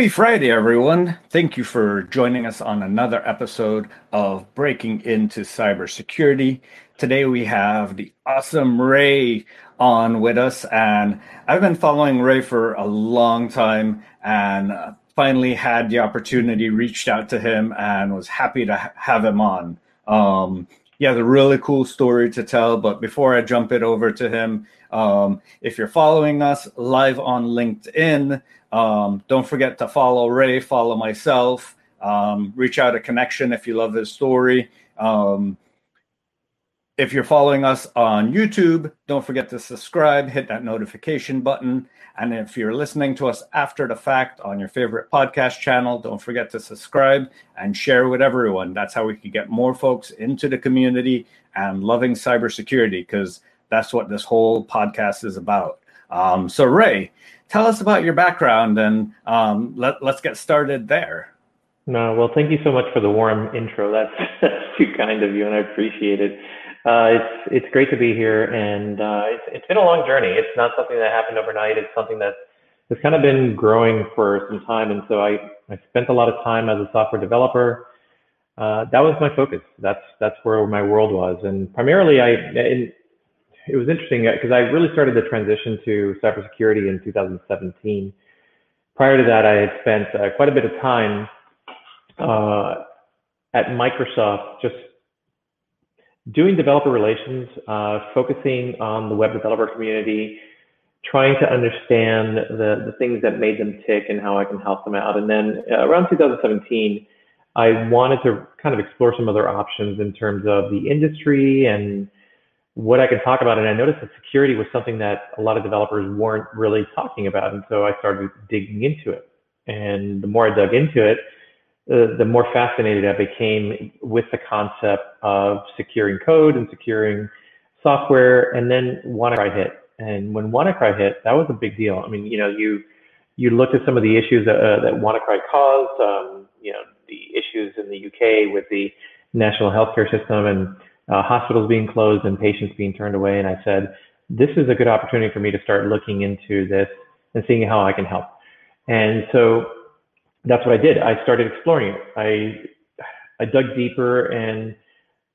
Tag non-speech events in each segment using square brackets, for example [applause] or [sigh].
Happy Friday, everyone. Thank you for joining us on another episode of Breaking into Cybersecurity. Today we have the awesome Ray on with us, and I've been following Ray for a long time and finally had the opportunity, reached out to him, and was happy to ha- have him on. Um, he has a really cool story to tell, but before I jump it over to him, um, if you're following us live on LinkedIn, um, don't forget to follow Ray, follow myself, um, reach out a connection if you love his story. Um, if you're following us on YouTube, don't forget to subscribe, hit that notification button. And if you're listening to us after the fact on your favorite podcast channel, don't forget to subscribe and share with everyone. That's how we can get more folks into the community and loving cybersecurity, because that's what this whole podcast is about. Um, so, Ray, tell us about your background and um, let, let's get started there. No, well, thank you so much for the warm intro. That's, [laughs] that's too kind of you, and I appreciate it. Uh, it's it's great to be here, and uh, it's it's been a long journey. It's not something that happened overnight. It's something that has kind of been growing for some time, and so I I spent a lot of time as a software developer. Uh, that was my focus. That's that's where my world was, and primarily I it was interesting because uh, I really started the transition to cybersecurity in 2017. Prior to that, I had spent uh, quite a bit of time uh, at Microsoft just doing developer relations, uh, focusing on the web developer community, trying to understand the, the things that made them tick and how I can help them out. And then uh, around 2017, I wanted to kind of explore some other options in terms of the industry and what I could talk about. And I noticed that security was something that a lot of developers weren't really talking about. And so I started digging into it. And the more I dug into it, uh, the more fascinated I became with the concept of securing code and securing software. And then WannaCry hit. And when WannaCry hit, that was a big deal. I mean, you know, you you looked at some of the issues that, uh, that WannaCry caused. Um, you know, the issues in the UK with the national healthcare system and uh, hospitals being closed and patients being turned away. And I said, this is a good opportunity for me to start looking into this and seeing how I can help. And so that's what I did. I started exploring it. I, I dug deeper and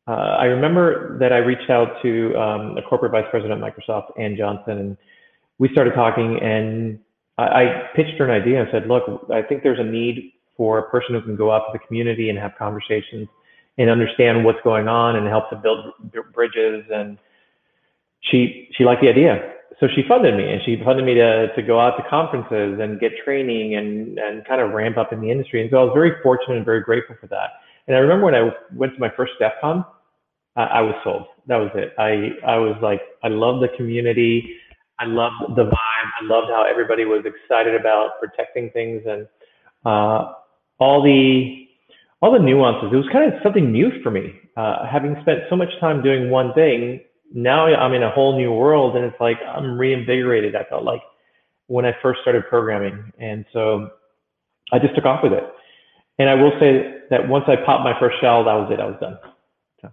uh, I remember that I reached out to um, a corporate vice president at Microsoft, Ann Johnson, and we started talking and I, I pitched her an idea and said, look, I think there's a need for a person who can go out to the community and have conversations and understand what's going on and help to build bridges. And she she liked the idea, so she funded me, and she funded me to to go out to conferences and get training and and kind of ramp up in the industry. And so I was very fortunate and very grateful for that. And I remember when I went to my first DEF CON, I, I was sold. That was it. I I was like, I love the community. I loved the vibe. I loved how everybody was excited about protecting things and uh, all the all the nuances. It was kind of something new for me. Uh, having spent so much time doing one thing, now I'm in a whole new world, and it's like I'm reinvigorated. I felt like when I first started programming, and so I just took off with it. And I will say that once I popped my first shell, that was it. I was done. So.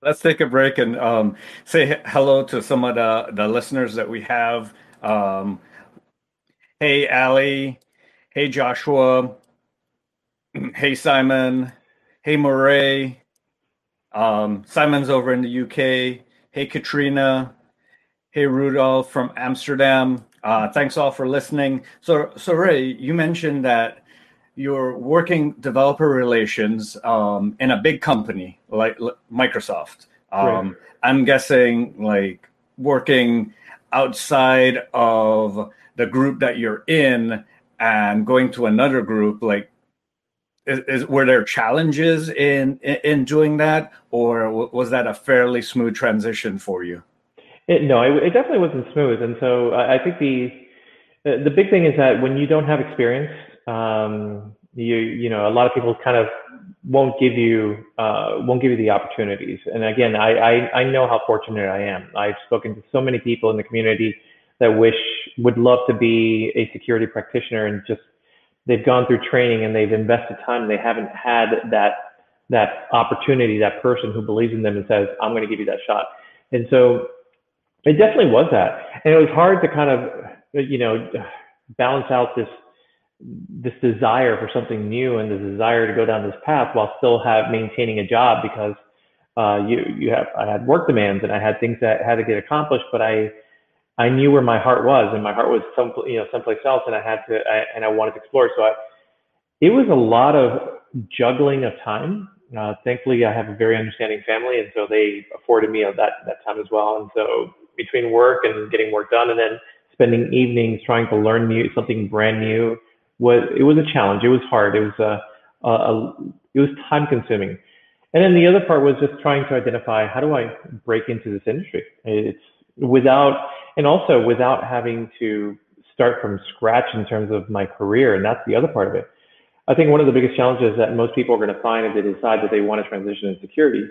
Let's take a break and um, say hello to some of the, the listeners that we have. Um, hey, Ali. Hey, Joshua [clears throat] hey Simon, hey Murray, um, Simon's over in the UK. Hey Katrina, hey Rudolph from Amsterdam. Uh, thanks all for listening. So, so Ray, you mentioned that you're working developer relations um, in a big company like Microsoft. Um, right. I'm guessing like working outside of the group that you're in and going to another group like is, is, were there challenges in, in, in doing that, or was that a fairly smooth transition for you? It, no, it, it, definitely wasn't smooth, and so I, I think the the big thing is that when you don't have experience, um, you you know a lot of people kind of won't give you uh, won't give you the opportunities. And again, I, I I know how fortunate I am. I've spoken to so many people in the community that wish would love to be a security practitioner and just they've gone through training and they've invested time and they haven't had that that opportunity, that person who believes in them and says, I'm going to give you that shot. And so it definitely was that. And it was hard to kind of, you know, balance out this, this desire for something new and the desire to go down this path while still have maintaining a job because uh, you you have I had work demands and I had things that had to get accomplished, but I I knew where my heart was, and my heart was some you know someplace else, and I had to I, and I wanted to explore. So I, it was a lot of juggling of time. Uh, thankfully, I have a very understanding family, and so they afforded me that that time as well. And so between work and getting work done, and then spending evenings trying to learn new something brand new was it was a challenge. It was hard. It was a, a, a it was time consuming. And then the other part was just trying to identify how do I break into this industry? It's without and also without having to start from scratch in terms of my career. And that's the other part of it. I think one of the biggest challenges that most people are going to find if they decide that they want to transition in security,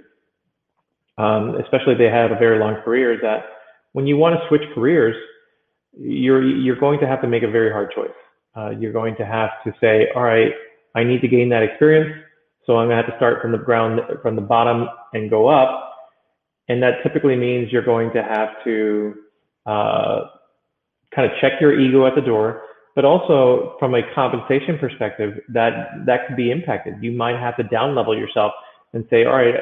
um, especially if they have a very long career, is that when you want to switch careers, you're you're going to have to make a very hard choice. Uh, you're going to have to say, all right, I need to gain that experience, so I'm going to have to start from the ground, from the bottom, and go up. And that typically means you're going to have to uh, kind of check your ego at the door, but also from a compensation perspective, that that could be impacted. You might have to down level yourself and say, all right,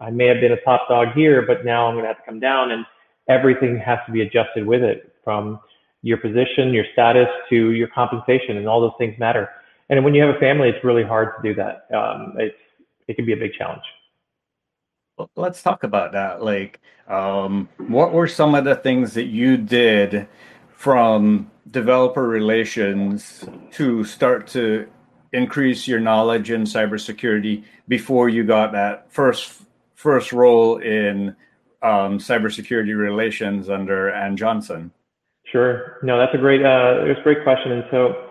I may have been a top dog here, but now I'm going to have to come down, and everything has to be adjusted with it from your position, your status to your compensation, and all those things matter. And when you have a family, it's really hard to do that. Um, it's it can be a big challenge. Let's talk about that. Like, um, what were some of the things that you did from developer relations to start to increase your knowledge in cybersecurity before you got that first first role in um, cybersecurity relations under Ann Johnson? Sure. No, that's a great uh, it's a great question. And so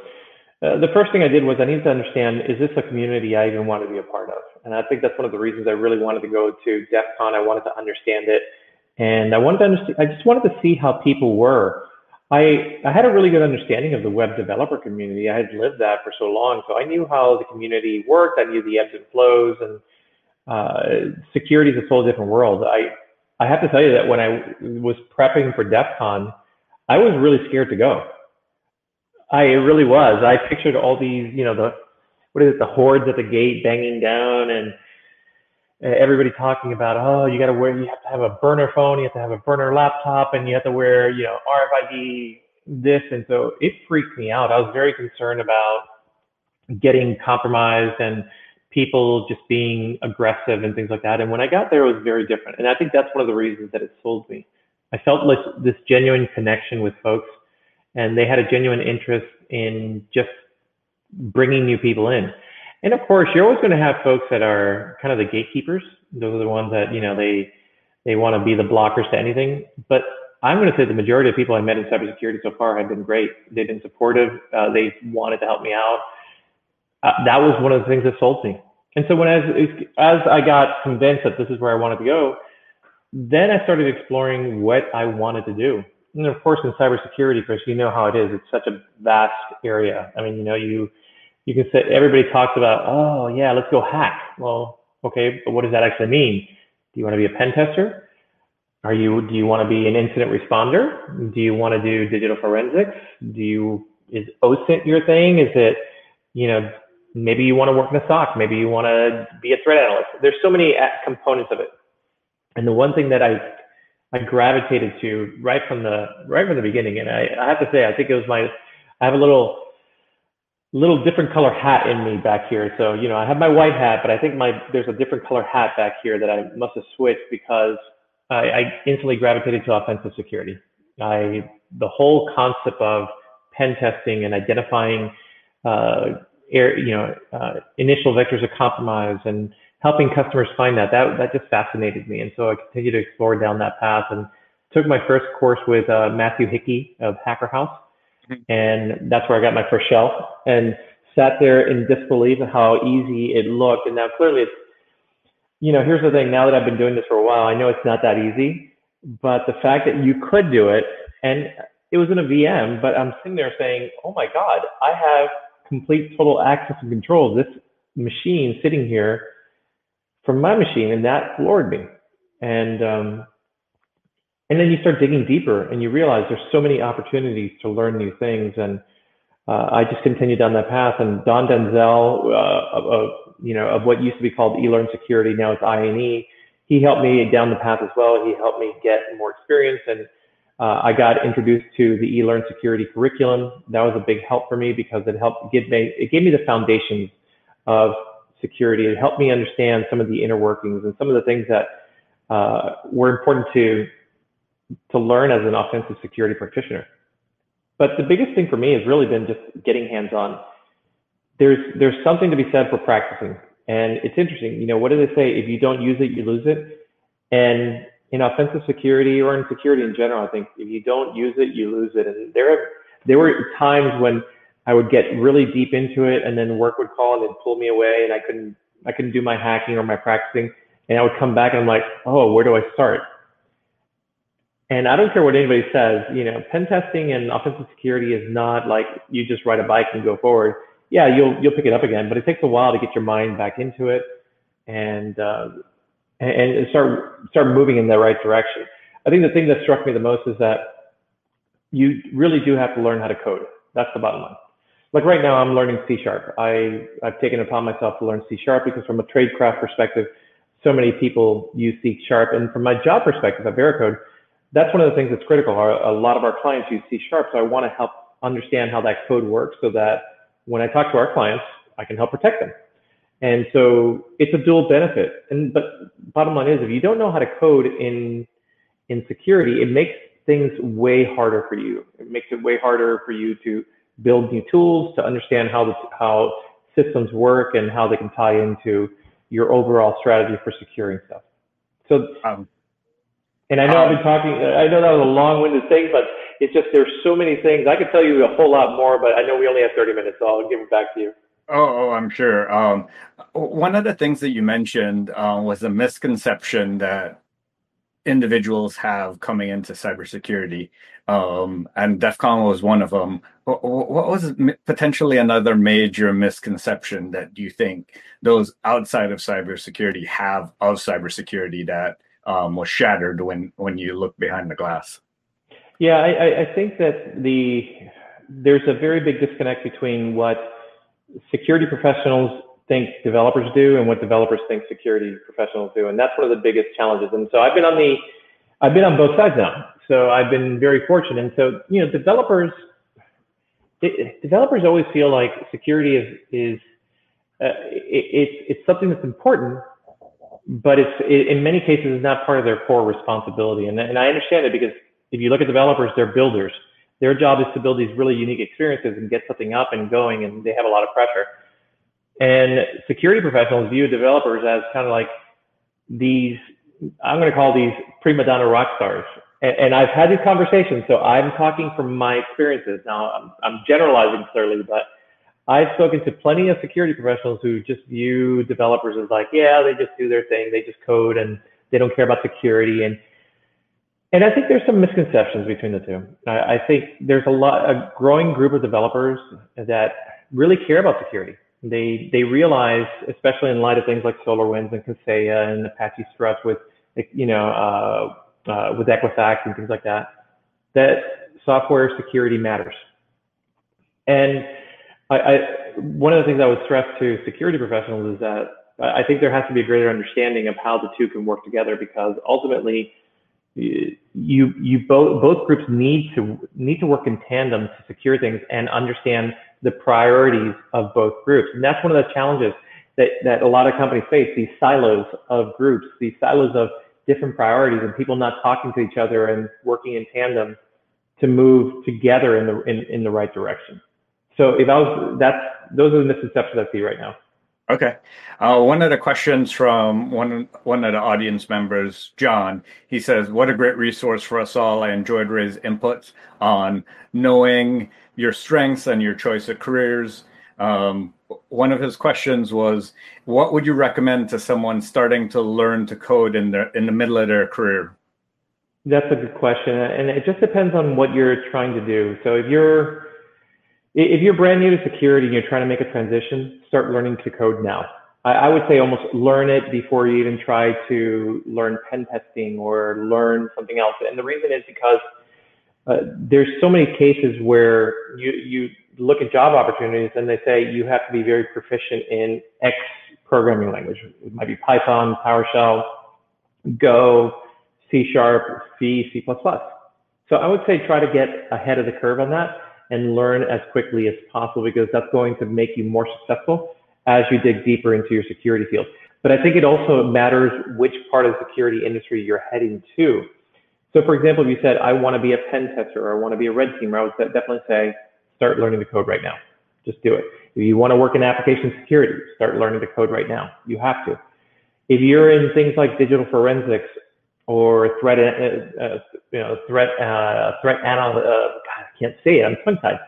uh, the first thing I did was I needed to understand is this a community I even want to be a part of? And I think that's one of the reasons I really wanted to go to DEF CON. I wanted to understand it. And I wanted to understand, I just wanted to see how people were. I, I had a really good understanding of the web developer community. I had lived that for so long. So I knew how the community worked. I knew the ebbs and flows and uh, security is a whole different world. I, I have to tell you that when I was prepping for DEF CON, I was really scared to go. I really was. I pictured all these, you know, the what is it, the hordes at the gate banging down, and everybody talking about, oh, you got to wear, you have to have a burner phone, you have to have a burner laptop, and you have to wear, you know, RFID this, and so it freaked me out. I was very concerned about getting compromised and people just being aggressive and things like that. And when I got there, it was very different. And I think that's one of the reasons that it sold me. I felt like this genuine connection with folks, and they had a genuine interest in just bringing new people in. And of course, you're always going to have folks that are kind of the gatekeepers. Those are the ones that you know they they want to be the blockers to anything. But I'm going to say the majority of people I met in cybersecurity so far have been great. They've been supportive. Uh, they wanted to help me out. Uh, that was one of the things that sold me. And so when as as I got convinced that this is where I wanted to go, then I started exploring what I wanted to do. And of course, in cybersecurity, Chris, you know how it is. It's such a vast area. I mean, you know, you you can say everybody talks about, oh yeah, let's go hack. Well, okay, but what does that actually mean? Do you want to be a pen tester? Are you do you want to be an incident responder? Do you want to do digital forensics? Do you is OSINT your thing? Is it you know maybe you want to work in a SOC? Maybe you want to be a threat analyst. There's so many uh, components of it. And the one thing that I I gravitated to right from the right from the beginning, and I, I have to say, I think it was my I have a little little different color hat in me back here. So you know, I have my white hat, but I think my there's a different color hat back here that I must have switched because I, I instantly gravitated to offensive security. I the whole concept of pen testing and identifying uh, air, you know, uh, initial vectors of compromise and helping customers find that, that, that just fascinated me. And so I continued to explore down that path and took my first course with uh, Matthew Hickey of Hacker House. Mm-hmm. And that's where I got my first shell and sat there in disbelief of how easy it looked. And now clearly it's, you know, here's the thing. Now that I've been doing this for a while, I know it's not that easy, but the fact that you could do it and it was in a VM, but I'm sitting there saying, oh my God, I have complete total access and control of this machine sitting here from my machine, and that floored me. And um, and then you start digging deeper, and you realize there's so many opportunities to learn new things. And uh, I just continued down that path. And Don Donzal, uh, of, of, you know, of what used to be called eLearn Security, now it's INE, he helped me down the path as well. He helped me get more experience and uh, I got introduced to the eLearn security curriculum. That was a big help for me because it helped give me, it gave me the foundations of security. It helped me understand some of the inner workings and some of the things that uh, were important to, to learn as an offensive security practitioner. But the biggest thing for me has really been just getting hands-on. There's, there's something to be said for practicing. And it's interesting, you know, what do they say? If you don't use it, you lose it. And in offensive security or in security in general, I think if you don't use it, you lose it. And there, there were times when I would get really deep into it, and then work would call and it'd pull me away, and I couldn't, I couldn't do my hacking or my practicing. And I would come back and I'm like, oh, where do I start? And I don't care what anybody says, you know, pen testing and offensive security is not like you just ride a bike and go forward. Yeah, you'll you'll pick it up again, but it takes a while to get your mind back into it. And uh, and start start moving in the right direction. I think the thing that struck me the most is that you really do have to learn how to code. That's the bottom line. Like right now, I'm learning C sharp. I I've taken upon myself to learn C sharp because from a tradecraft perspective, so many people use C sharp, and from my job perspective at Veracode, that's one of the things that's critical. Our, a lot of our clients use C sharp, so I want to help understand how that code works so that when I talk to our clients, I can help protect them. And so it's a dual benefit. And but bottom line is, if you don't know how to code in in security, it makes things way harder for you. It makes it way harder for you to build new tools, to understand how the, how systems work and how they can tie into your overall strategy for securing stuff. So, um, and I know um, I've been talking. I know that was a long-winded thing, but it's just there's so many things. I could tell you a whole lot more, but I know we only have 30 minutes, so I'll give it back to you. Oh, oh, I'm sure. Um, one of the things that you mentioned uh, was a misconception that individuals have coming into cybersecurity, um, and DEF CON was one of them. What, what was potentially another major misconception that you think those outside of cybersecurity have of cybersecurity that um, was shattered when when you look behind the glass? Yeah, I, I think that the there's a very big disconnect between what security professionals think developers do and what developers think security professionals do. And that's one of the biggest challenges. And so I've been on the, I've been on both sides now. So I've been very fortunate. And so, you know, developers, it, developers always feel like security is, is, uh, it, it's, it's something that's important, but it's, it, in many cases, is not part of their core responsibility. And, and I understand it because if you look at developers, they're builders. Their job is to build these really unique experiences and get something up and going, and they have a lot of pressure. And security professionals view developers as kind of like these, I'm going to call these prima donna rock stars. And, and I've had these conversations, so I'm talking from my experiences. Now, I'm, I'm generalizing clearly, but I've spoken to plenty of security professionals who just view developers as like, yeah, they just do their thing, they just code, and they don't care about security. And and I think there's some misconceptions between the two. I, I think there's a lot, a growing group of developers that really care about security. They they realize, especially in light of things like SolarWinds and Kaseya and Apache Struts with, you know, uh, uh, with Equifax and things like that, that software security matters. And I, I, one of the things I would stress to security professionals is that I think there has to be a greater understanding of how the two can work together because ultimately you you both both groups need to need to work in tandem to secure things and understand the priorities of both groups. And that's one of the challenges that, that a lot of companies face, these silos of groups, these silos of different priorities and people not talking to each other and working in tandem to move together in the in, in the right direction. So if I was that's those are the misconceptions I see right now. Okay. Uh, one of the questions from one one of the audience members, John, he says, "What a great resource for us all. I enjoyed Ray's inputs on knowing your strengths and your choice of careers." Um, one of his questions was, "What would you recommend to someone starting to learn to code in the in the middle of their career?" That's a good question, and it just depends on what you're trying to do. So if you're if you're brand new to security and you're trying to make a transition, start learning to code now. I, I would say almost learn it before you even try to learn pen testing or learn something else. And the reason is because uh, there's so many cases where you you look at job opportunities and they say you have to be very proficient in X programming language. It might be Python, PowerShell, Go, C Sharp, C, C++. So I would say try to get ahead of the curve on that and learn as quickly as possible because that's going to make you more successful as you dig deeper into your security field. But I think it also matters which part of the security industry you're heading to. So for example, if you said, I want to be a pen tester or I want to be a red teamer, I would definitely say, start learning the code right now. Just do it. If you want to work in application security, start learning the code right now. You have to. If you're in things like digital forensics or threat, uh, uh, you know, threat, uh, threat analyst, uh, God, I can't say it, I'm tongue tied.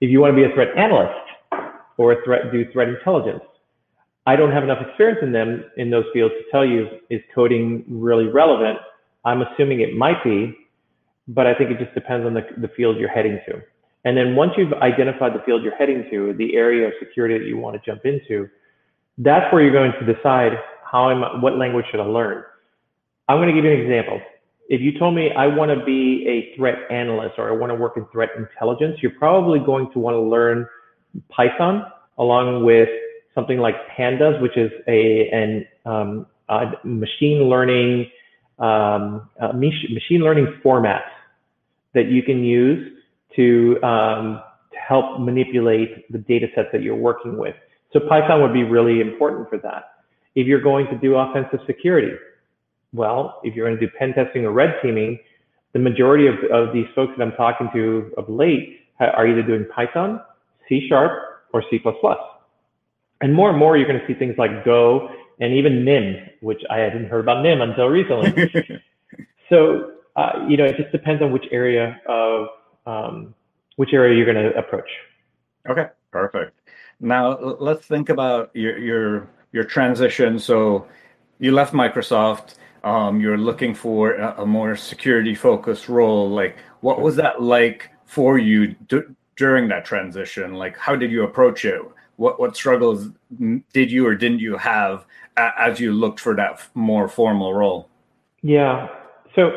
If you want to be a threat analyst or threat, do threat intelligence, I don't have enough experience in them in those fields to tell you is coding really relevant. I'm assuming it might be, but I think it just depends on the, the field you're heading to. And then once you've identified the field you're heading to, the area of security that you want to jump into, that's where you're going to decide how am what language should I learn. I'm going to give you an example. If you told me I want to be a threat analyst or I want to work in threat intelligence, you're probably going to want to learn Python along with something like Pandas, which is a an um, a machine learning um, machine learning formats that you can use to, um, to help manipulate the data sets that you're working with. So Python would be really important for that. If you're going to do offensive security, well, if you're going to do pen testing or red teaming, the majority of, of these folks that I'm talking to of late are either doing Python, C Sharp, or C++. And more and more, you're going to see things like Go and even NIM, which I hadn't heard about NIM until recently. [laughs] so, uh, you know, it just depends on which area of um, which area you're going to approach. Okay, perfect. Now let's think about your your your transition. So you left Microsoft. Um, you're looking for a, a more security focused role. Like, what was that like for you d- during that transition? Like, how did you approach it? What what struggles did you or didn't you have as you looked for that more formal role? Yeah. So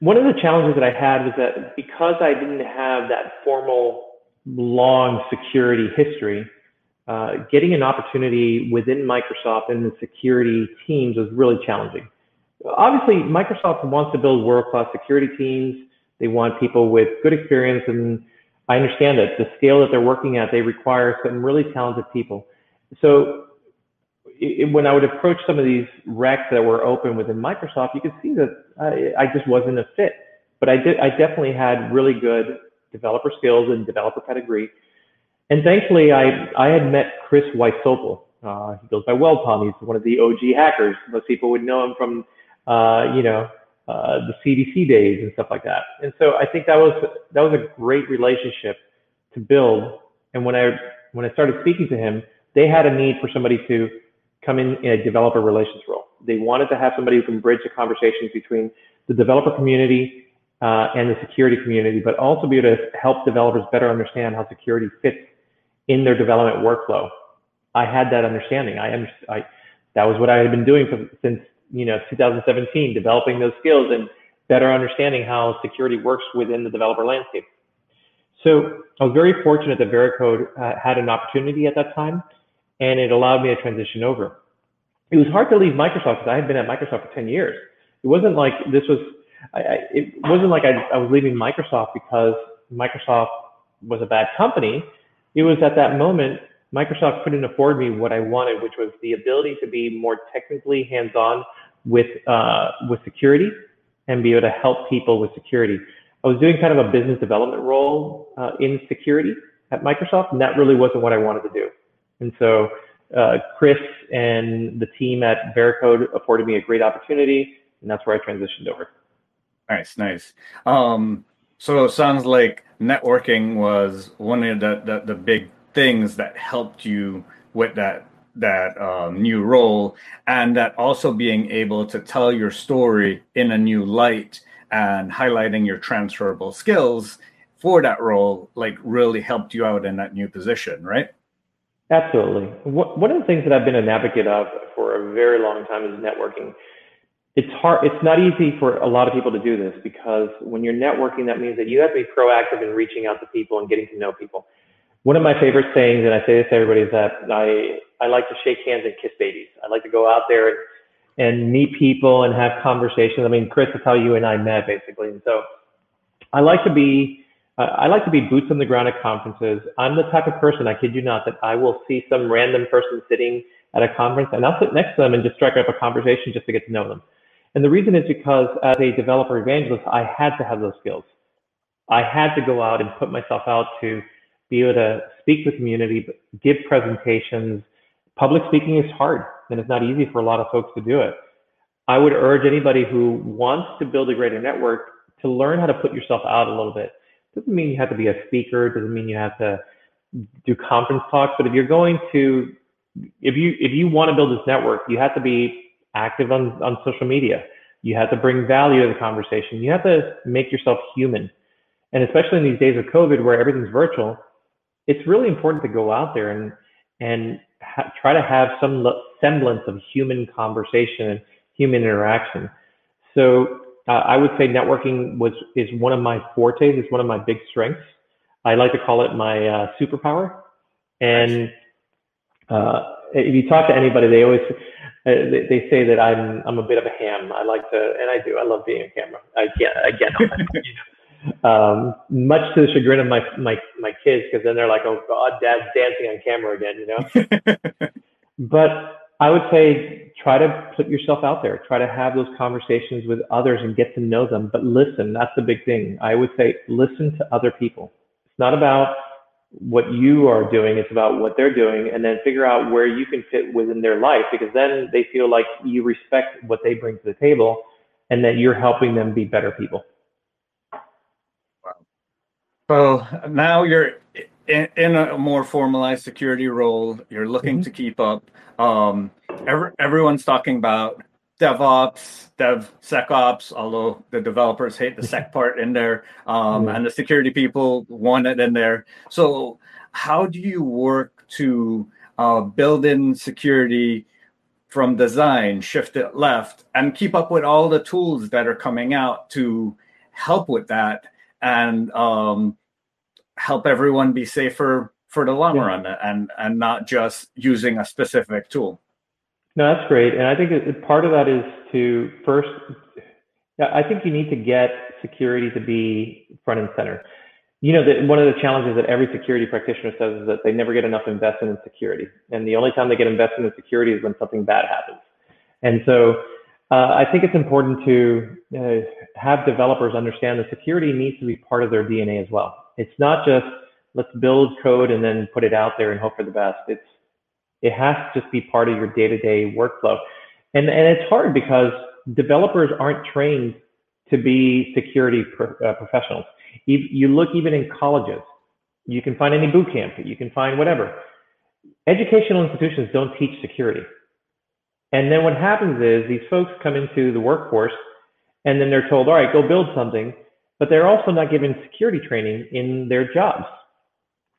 one of the challenges that I had was that because I didn't have that formal long security history, uh, getting an opportunity within Microsoft and the security teams was really challenging. Obviously, Microsoft wants to build world-class security teams. They want people with good experience, and I understand that the scale that they're working at, they require some really talented people. So it, when I would approach some of these recs that were open within Microsoft, you could see that I, I just wasn't a fit. But I did, I definitely had really good developer skills and developer pedigree. And thankfully, I, I had met Chris Wysopal. Uh, he goes by Weld Pond. He's one of the OG hackers. Most people would know him from, uh, you know, uh, the CDC days and stuff like that. And so I think that was that was a great relationship to build. And when I when I started speaking to him, they had a need for somebody to come in in a developer relations role. They wanted to have somebody who can bridge the conversations between the developer community uh, and the security community, but also be able to help developers better understand how security fits in their development workflow. I had that understanding. I, I that was what I had been doing for, since you know 2017, developing those skills and better understanding how security works within the developer landscape. So I was very fortunate that Veracode uh, had an opportunity at that time and it allowed me to transition over. It was hard to leave Microsoft because I had been at Microsoft for 10 years. It wasn't like this was, I, I, it wasn't like I, I was leaving Microsoft because Microsoft was a bad company. It was at that moment, Microsoft couldn't afford me what I wanted, which was the ability to be more technically hands-on with, uh, with security and be able to help people with security. I was doing kind of a business development role uh, in security at Microsoft, and that really wasn't what I wanted to do. And so uh, Chris and the team at Veracode afforded me a great opportunity, and that's where I transitioned over. Nice, nice. Um, so it sounds like networking was one of the, the, the big things that helped you with that that um, new role, and that also being able to tell your story in a new light and highlighting your transferable skills for that role, like really helped you out in that new position, right? Absolutely. One of the things that I've been an advocate of for a very long time is networking. It's hard, it's not easy for a lot of people to do this because when you're networking, that means that you have to be proactive in reaching out to people and getting to know people. one of my favorite sayings, and I say this to everybody, is that I, I like to shake hands and kiss babies. I like to go out there and, and meet people and have conversations. I mean, Chris, that's how you and I met basically. And so I like to be, I like to be boots on the ground at conferences. I'm the type of person, I kid you not, that I will see some random person sitting at a conference and I'll sit next to them and just strike up a conversation just to get to know them. And the reason is because as a developer evangelist, I had to have those skills. I had to go out and put myself out to be able to speak to the community, give presentations. Public speaking is hard and it's not easy for a lot of folks to do it. I would urge anybody who wants to build a greater network to learn how to put yourself out a little bit. Doesn't mean you have to be a speaker, doesn't mean you have to do conference talks, but if you're going to if you if you want to build this network, you have to be active on, on social media. You have to bring value to the conversation. You have to make yourself human. And especially in these days of COVID where everything's virtual, it's really important to go out there and and ha- try to have some semblance of human conversation and human interaction. So uh, I would say networking was is one of my fortes. It's one of my big strengths. I like to call it my uh, superpower. And uh, if you talk to anybody, they always uh, they, they, say that I'm I'm a bit of a ham. I like to, and I do. I love being a camera. I can't. I get [laughs] um, much to the chagrin of my my my kids, because then they're like, "Oh God, Dad's dancing on camera again," you know. [laughs] but I would say try to put yourself out there. Try to have those conversations with others and get to know them. But listen, that's the big thing. I would say listen to other people. It's not about what you are doing. It's about what they're doing, and then figure out where you can fit within their life, because then they feel like you respect what they bring to the table, and that you're helping them be better people. Well, now you're in, a more formalized security role. You're looking mm-hmm. to keep up. Um, every, everyone's talking about DevOps, DevSecOps, although the developers hate the sec [laughs] part in there, um, and the security people want it in there. So, how do you work to uh, build in security from design, shift it left, and keep up with all the tools that are coming out to help with that? And um, help everyone be safer for the long yeah. run and and not just using a specific tool. No that's great. And i think it, part of that is to first i think you need to get security to be front and center. You know that one of the challenges that every security practitioner says is that they never get enough investment in security. And the only time they get investment in security is when something bad happens. And so uh, I think it's important to uh, have developers understand that security needs to be part of their DNA as well. It's not just let's build code and then put it out there and hope for the best. It's it has to just be part of your day-to-day workflow. And and it's hard because developers aren't trained to be security pro, uh, professionals. You, you look even in colleges. You can find any boot camp. You can find whatever. Educational institutions don't teach security. And then what happens is these folks come into the workforce and then they're told, all right, go build something but they're also not given security training in their jobs.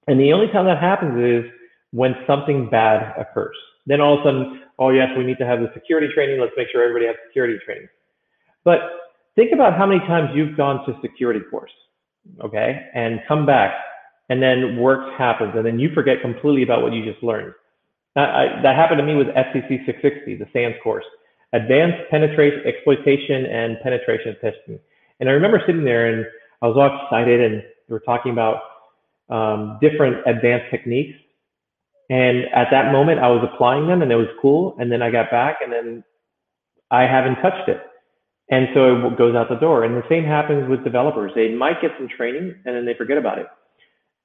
And the only time that happens is when something bad occurs. Then all of a sudden, oh yes, we need to have the security training. Let's make sure everybody has security training. But think about how many times you've gone to security course, okay, and come back, and then work happens, and then you forget completely about what you just learned. That, I, that happened to me with SEC 660, the SANS course, Advanced Penetration Exploitation and Penetration Testing. And I remember sitting there and I was all excited and we were talking about um, different advanced techniques. And at that moment, I was applying them and it was cool. And then I got back and then I haven't touched it. And so it goes out the door. And the same happens with developers. They might get some training and then they forget about it.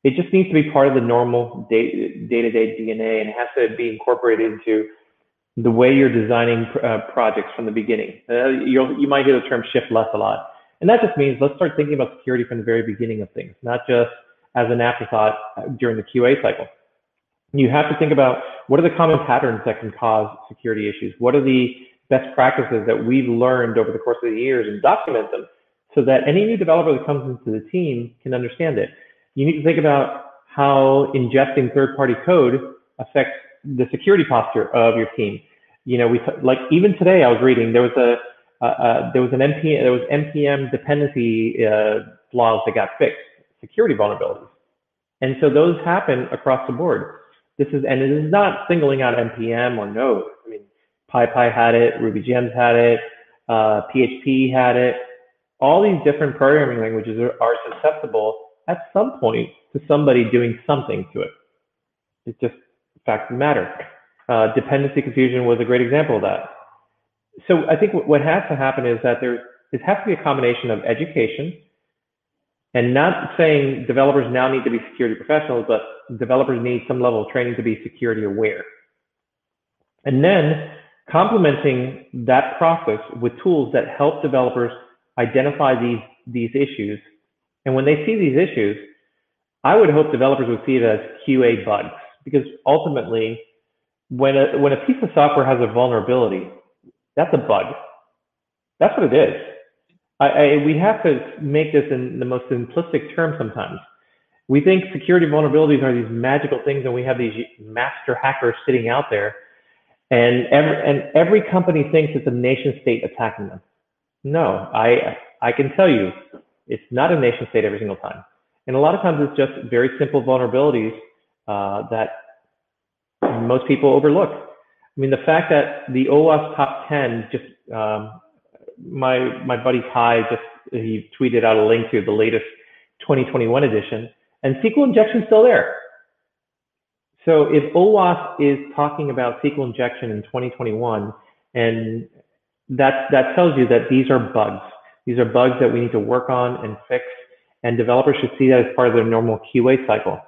It just needs to be part of the normal day to day DNA and it has to be incorporated into the way you're designing uh, projects from the beginning. Uh, you might hear the term shift left a lot. And that just means let's start thinking about security from the very beginning of things, not just as an afterthought during the QA cycle. You have to think about what are the common patterns that can cause security issues? What are the best practices that we've learned over the course of the years and document them so that any new developer that comes into the team can understand it. You need to think about how ingesting third party code affects the security posture of your team. You know, we like even today I was reading there was a uh, uh, there was an npm there was npm dependency uh, flaws that got fixed, security vulnerabilities. And so those happen across the board. This is, and it is not singling out NPM or Node. I mean, PyPI had it, RubyGems had it, uh, PHP had it. All these different programming languages are, are susceptible at some point to somebody doing something to it. It's just facts of the matter. Uh, dependency confusion was a great example of that. So I think what has to happen is that there it has to be a combination of education and not saying developers now need to be security professionals, but developers need some level of training to be security aware. And then complementing that process with tools that help developers identify these, these issues. And when they see these issues, I would hope developers would see it as QA bugs because ultimately, when a, when a piece of software has a vulnerability, that's a bug. That's what it is. I, I, we have to make this in the most simplistic term sometimes. We think security vulnerabilities are these magical things, and we have these master hackers sitting out there, and every and every company thinks it's a nation state attacking them. No, I I can tell you, it's not a nation state every single time, and a lot of times it's just very simple vulnerabilities uh, that most people overlook. I mean, the fact that the OWASP top 10 just um, my my buddy Ty just he tweeted out a link to the latest 2021 edition, and SQL injection is still there. So if OWASP is talking about SQL injection in 2021, and that that tells you that these are bugs. These are bugs that we need to work on and fix, and developers should see that as part of their normal QA cycle.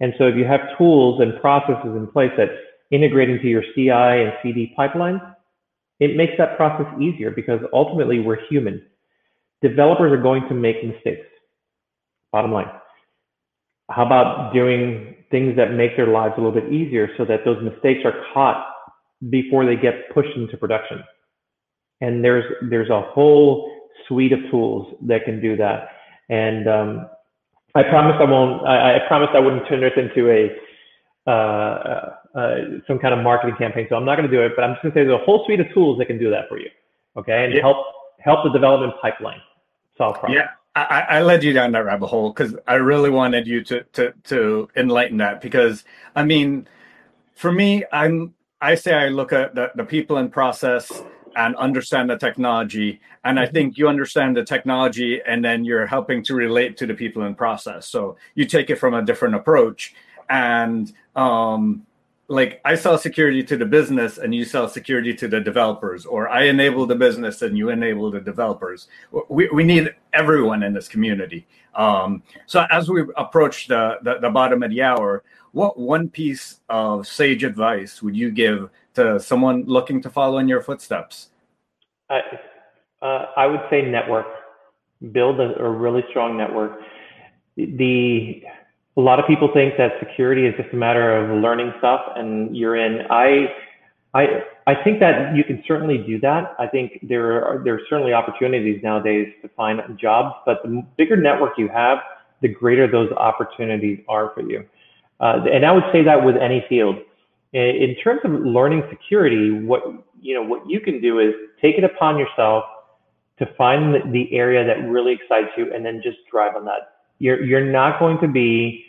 And so if you have tools and processes in place that integrate into your CI and CD pipelines, it makes that process easier because ultimately we're human. Developers are going to make mistakes. Bottom line. How about doing things that make their lives a little bit easier so that those mistakes are caught before they get pushed into production? And there's there's a whole suite of tools that can do that. And um, I promise I won't. I, I promise I wouldn't turn this into a Uh, uh, uh, some kind of marketing campaign. So I'm not going to do it, but I'm just going to say there's a whole suite of tools that can do that for you. Okay, and yeah. help help the development pipeline solve problems. Yeah. I, I led you down that rabbit hole because I really wanted you to, to to enlighten that because I mean, for me, I'm I say I look at the, the people and process and understand the technology. And I mm-hmm. think you understand the technology and then you're helping to relate to the people and process. So you take it from a different approach and um, like I sell security to the business and you sell security to the developers, or I enable the business and you enable the developers. We, we need everyone in this community. Um, so as we approach the, the, the bottom of the hour, what one piece of sage advice would you give to someone looking to follow in your footsteps? I, uh, I would say network. Build a, a really strong network. The a lot of people think that security is just a matter of learning stuff and you're in. I, I, I think that you can certainly do that. I think there are there are certainly opportunities nowadays to find jobs, but the bigger network you have, the greater those opportunities are for you. Uh, and I would say that with any field. In terms of learning security, what you know what you can do is take it upon yourself to find the, the area that really excites you, and then just drive on that. You're you're not going to be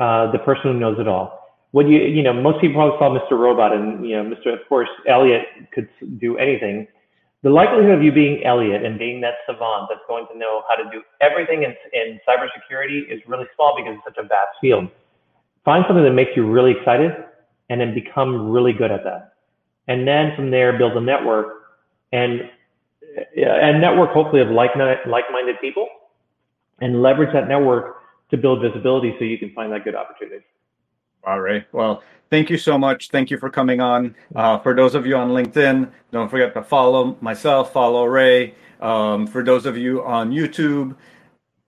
uh, the person who knows it all. What you you know, most people probably saw Mr. Robot, and you know, Mr. Of course, Elliot could do anything. The likelihood of you being Elliot and being that savant that's going to know how to do everything in, in cybersecurity is really small because it's such a vast field. Find something that makes you really excited, and then become really good at that. And then from there, build a network and and network hopefully of like like-minded people, and leverage that network to build visibility so you can find that good opportunity. All right. Well, thank you so much. Thank you for coming on. Uh, for those of you on LinkedIn, don't forget to follow myself, follow Ray. Um, for those of you on YouTube,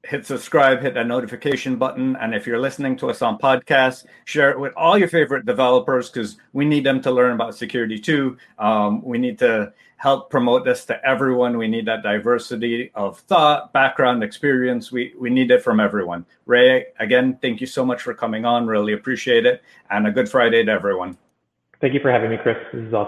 hit subscribe, hit that notification button. And if you're listening to us on podcast, share it with all your favorite developers because we need them to learn about security too. Um, we need to help promote this to everyone. We need that diversity of thought, background, experience. We we need it from everyone. Ray, again, thank you so much for coming on. Really appreciate it. And a good Friday to everyone. Thank you for having me, Chris. This is awesome.